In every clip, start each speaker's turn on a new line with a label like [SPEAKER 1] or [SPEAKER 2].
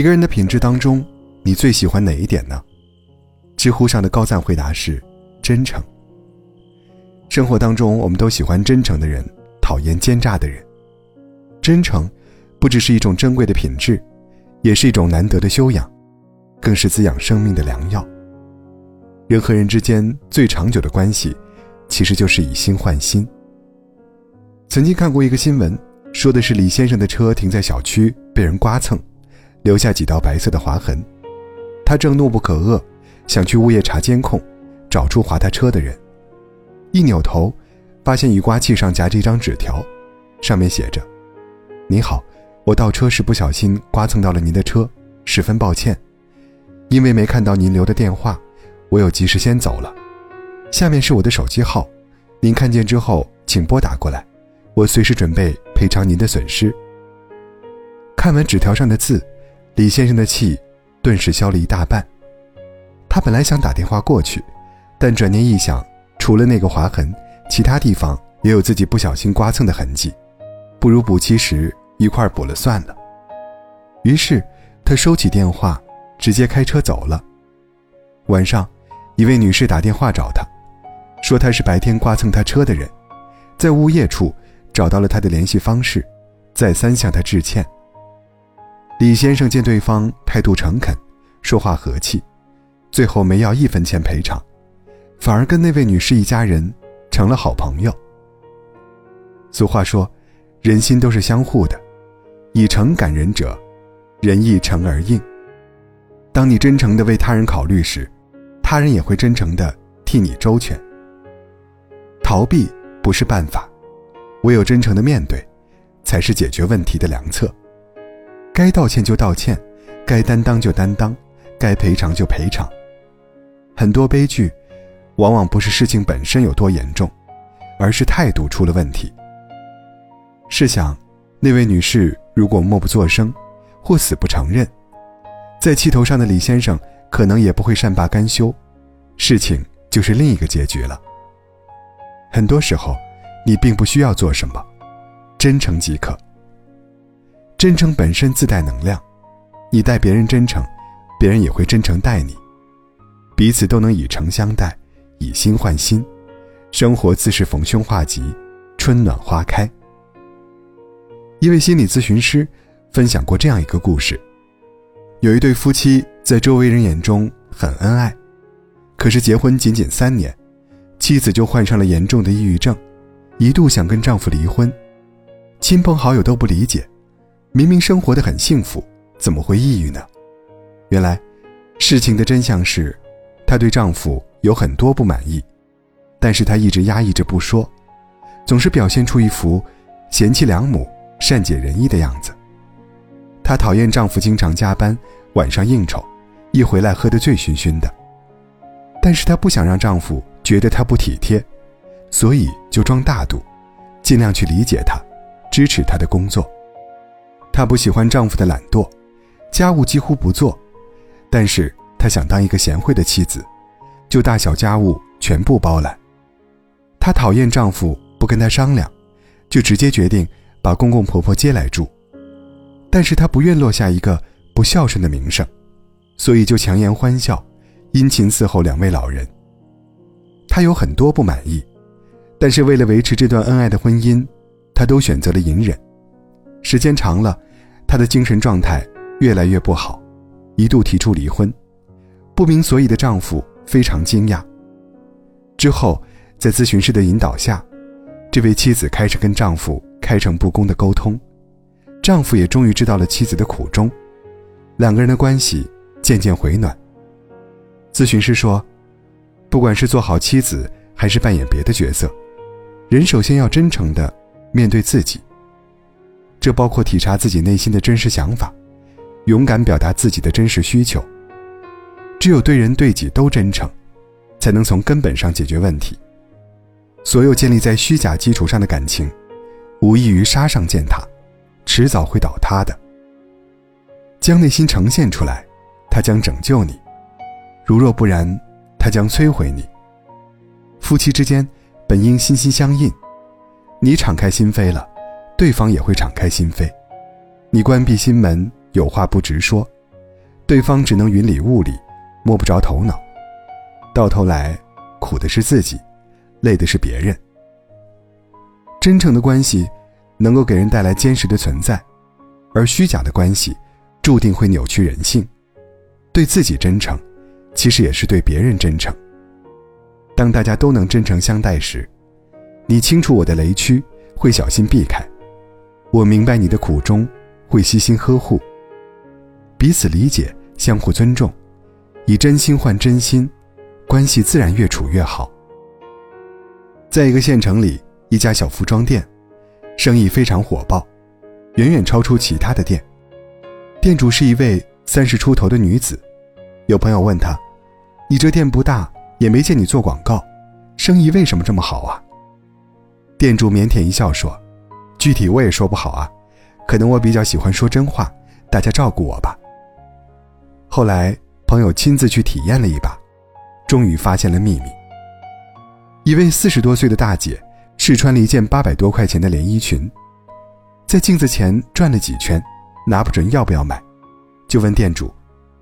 [SPEAKER 1] 一个人的品质当中，你最喜欢哪一点呢？知乎上的高赞回答是：真诚。生活当中，我们都喜欢真诚的人，讨厌奸诈的人。真诚，不只是一种珍贵的品质，也是一种难得的修养，更是滋养生命的良药。人和人之间最长久的关系，其实就是以心换心。曾经看过一个新闻，说的是李先生的车停在小区被人刮蹭，留下几道白色的划痕。他正怒不可遏，想去物业查监控，找出划他车的人。一扭头，发现雨刮器上夹着一张纸条，上面写着：“你好，我倒车时不小心刮蹭到了您的车，十分抱歉。因为没看到您留的电话，我有急事先走了。下面是我的手机号，您看见之后请拨打过来，我随时准备赔偿您的损失。”看完纸条上的字，李先生的气顿时消了一大半。他本来想打电话过去，但转念一想。除了那个划痕，其他地方也有自己不小心刮蹭的痕迹，不如补漆时一块补了算了。于是，他收起电话，直接开车走了。晚上，一位女士打电话找他，说他是白天刮蹭他车的人，在物业处找到了他的联系方式，再三向他致歉。李先生见对方态度诚恳，说话和气，最后没要一分钱赔偿。反而跟那位女士一家人成了好朋友。俗话说，人心都是相互的，以诚感人者，人亦诚而应。当你真诚的为他人考虑时，他人也会真诚的替你周全。逃避不是办法，唯有真诚的面对，才是解决问题的良策。该道歉就道歉，该担当就担当，该赔偿就赔偿。很多悲剧。往往不是事情本身有多严重，而是态度出了问题。试想，那位女士如果默不作声，或死不承认，在气头上的李先生可能也不会善罢甘休，事情就是另一个结局了。很多时候，你并不需要做什么，真诚即可。真诚本身自带能量，你待别人真诚，别人也会真诚待你，彼此都能以诚相待。以心换心，生活自是逢凶化吉，春暖花开。一位心理咨询师分享过这样一个故事：有一对夫妻在周围人眼中很恩爱，可是结婚仅仅三年，妻子就患上了严重的抑郁症，一度想跟丈夫离婚。亲朋好友都不理解，明明生活的很幸福，怎么会抑郁呢？原来，事情的真相是，她对丈夫。有很多不满意，但是她一直压抑着不说，总是表现出一副贤妻良母、善解人意的样子。她讨厌丈夫经常加班、晚上应酬，一回来喝得醉醺醺的。但是她不想让丈夫觉得她不体贴，所以就装大度，尽量去理解他，支持他的工作。她不喜欢丈夫的懒惰，家务几乎不做，但是她想当一个贤惠的妻子。就大小家务全部包揽，她讨厌丈夫不跟她商量，就直接决定把公公婆婆接来住。但是她不愿落下一个不孝顺的名声，所以就强颜欢笑，殷勤伺候两位老人。她有很多不满意，但是为了维持这段恩爱的婚姻，她都选择了隐忍。时间长了，她的精神状态越来越不好，一度提出离婚。不明所以的丈夫。非常惊讶。之后，在咨询师的引导下，这位妻子开始跟丈夫开诚布公的沟通，丈夫也终于知道了妻子的苦衷，两个人的关系渐渐回暖。咨询师说：“不管是做好妻子，还是扮演别的角色，人首先要真诚的面对自己。这包括体察自己内心的真实想法，勇敢表达自己的真实需求。”只有对人对己都真诚，才能从根本上解决问题。所有建立在虚假基础上的感情，无异于沙上践踏，迟早会倒塌的。将内心呈现出来，它将拯救你；如若不然，它将摧毁你。夫妻之间本应心心相印，你敞开心扉了，对方也会敞开心扉；你关闭心门，有话不直说，对方只能云里雾里，摸不着头脑，到头来苦的是自己，累的是别人。真诚的关系能够给人带来坚实的存在，而虚假的关系注定会扭曲人性。对自己真诚，其实也是对别人真诚。当大家都能真诚相待时，你清楚我的雷区，会小心避开；我明白你的苦衷，会悉心呵护。彼此理解，相互尊重，以真心换真心，关系自然越处越好。在一个县城里，一家小服装店，生意非常火爆，远远超出其他的店。店主是一位三十出头的女子。有朋友问她：“你这店不大，也没见你做广告，生意为什么这么好啊？”店主腼腆一笑说：“具体我也说不好啊，可能我比较喜欢说真话，大家照顾我吧。”后来朋友亲自去体验了一把，终于发现了秘密。一位四十多岁的大姐试穿了一件八百多块钱的连衣裙，在镜子前转了几圈，拿不准要不要买，就问店主：“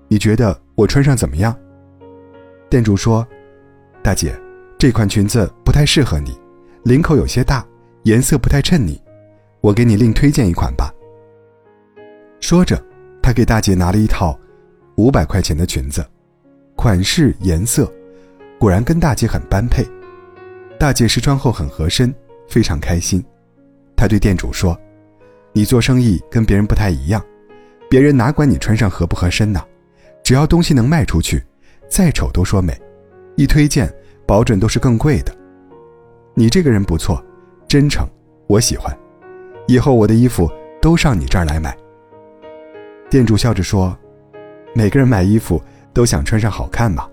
[SPEAKER 1] 你觉得？”我穿上怎么样？店主说：“大姐，这款裙子不太适合你，领口有些大，颜色不太衬你，我给你另推荐一款吧。”说着，他给大姐拿了一套五百块钱的裙子，款式颜色果然跟大姐很般配。大姐试穿后很合身，非常开心。她对店主说：“你做生意跟别人不太一样，别人哪管你穿上合不合身呢？”只要东西能卖出去，再丑都说美，一推荐保准都是更贵的。你这个人不错，真诚，我喜欢，以后我的衣服都上你这儿来买。店主笑着说：“每个人买衣服都想穿上好看嘛，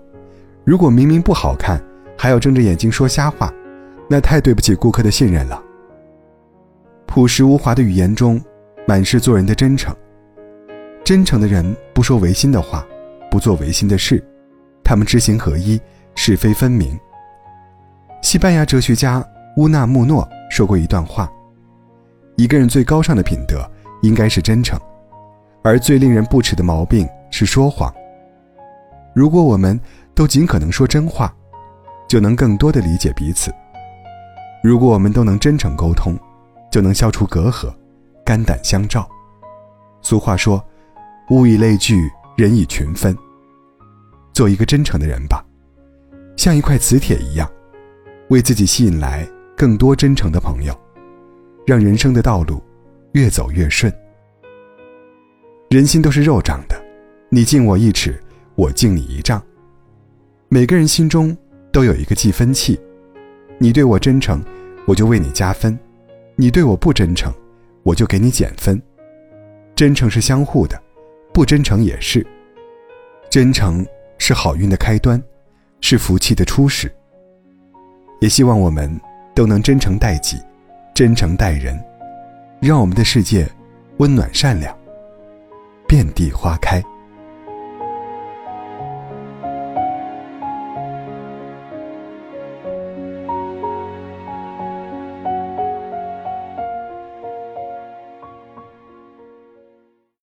[SPEAKER 1] 如果明明不好看，还要睁着眼睛说瞎话，那太对不起顾客的信任了。”朴实无华的语言中，满是做人的真诚。真诚的人不说违心的话。不做违心的事，他们知行合一，是非分明。西班牙哲学家乌纳穆诺说过一段话：一个人最高尚的品德应该是真诚，而最令人不齿的毛病是说谎。如果我们都尽可能说真话，就能更多的理解彼此；如果我们都能真诚沟通，就能消除隔阂，肝胆相照。俗话说：“物以类聚。”人以群分，做一个真诚的人吧，像一块磁铁一样，为自己吸引来更多真诚的朋友，让人生的道路越走越顺。人心都是肉长的，你敬我一尺，我敬你一丈。每个人心中都有一个计分器，你对我真诚，我就为你加分；你对我不真诚，我就给你减分。真诚是相互的。不真诚也是，真诚是好运的开端，是福气的初始。也希望我们都能真诚待己，真诚待人，让我们的世界温暖善良，遍地花开。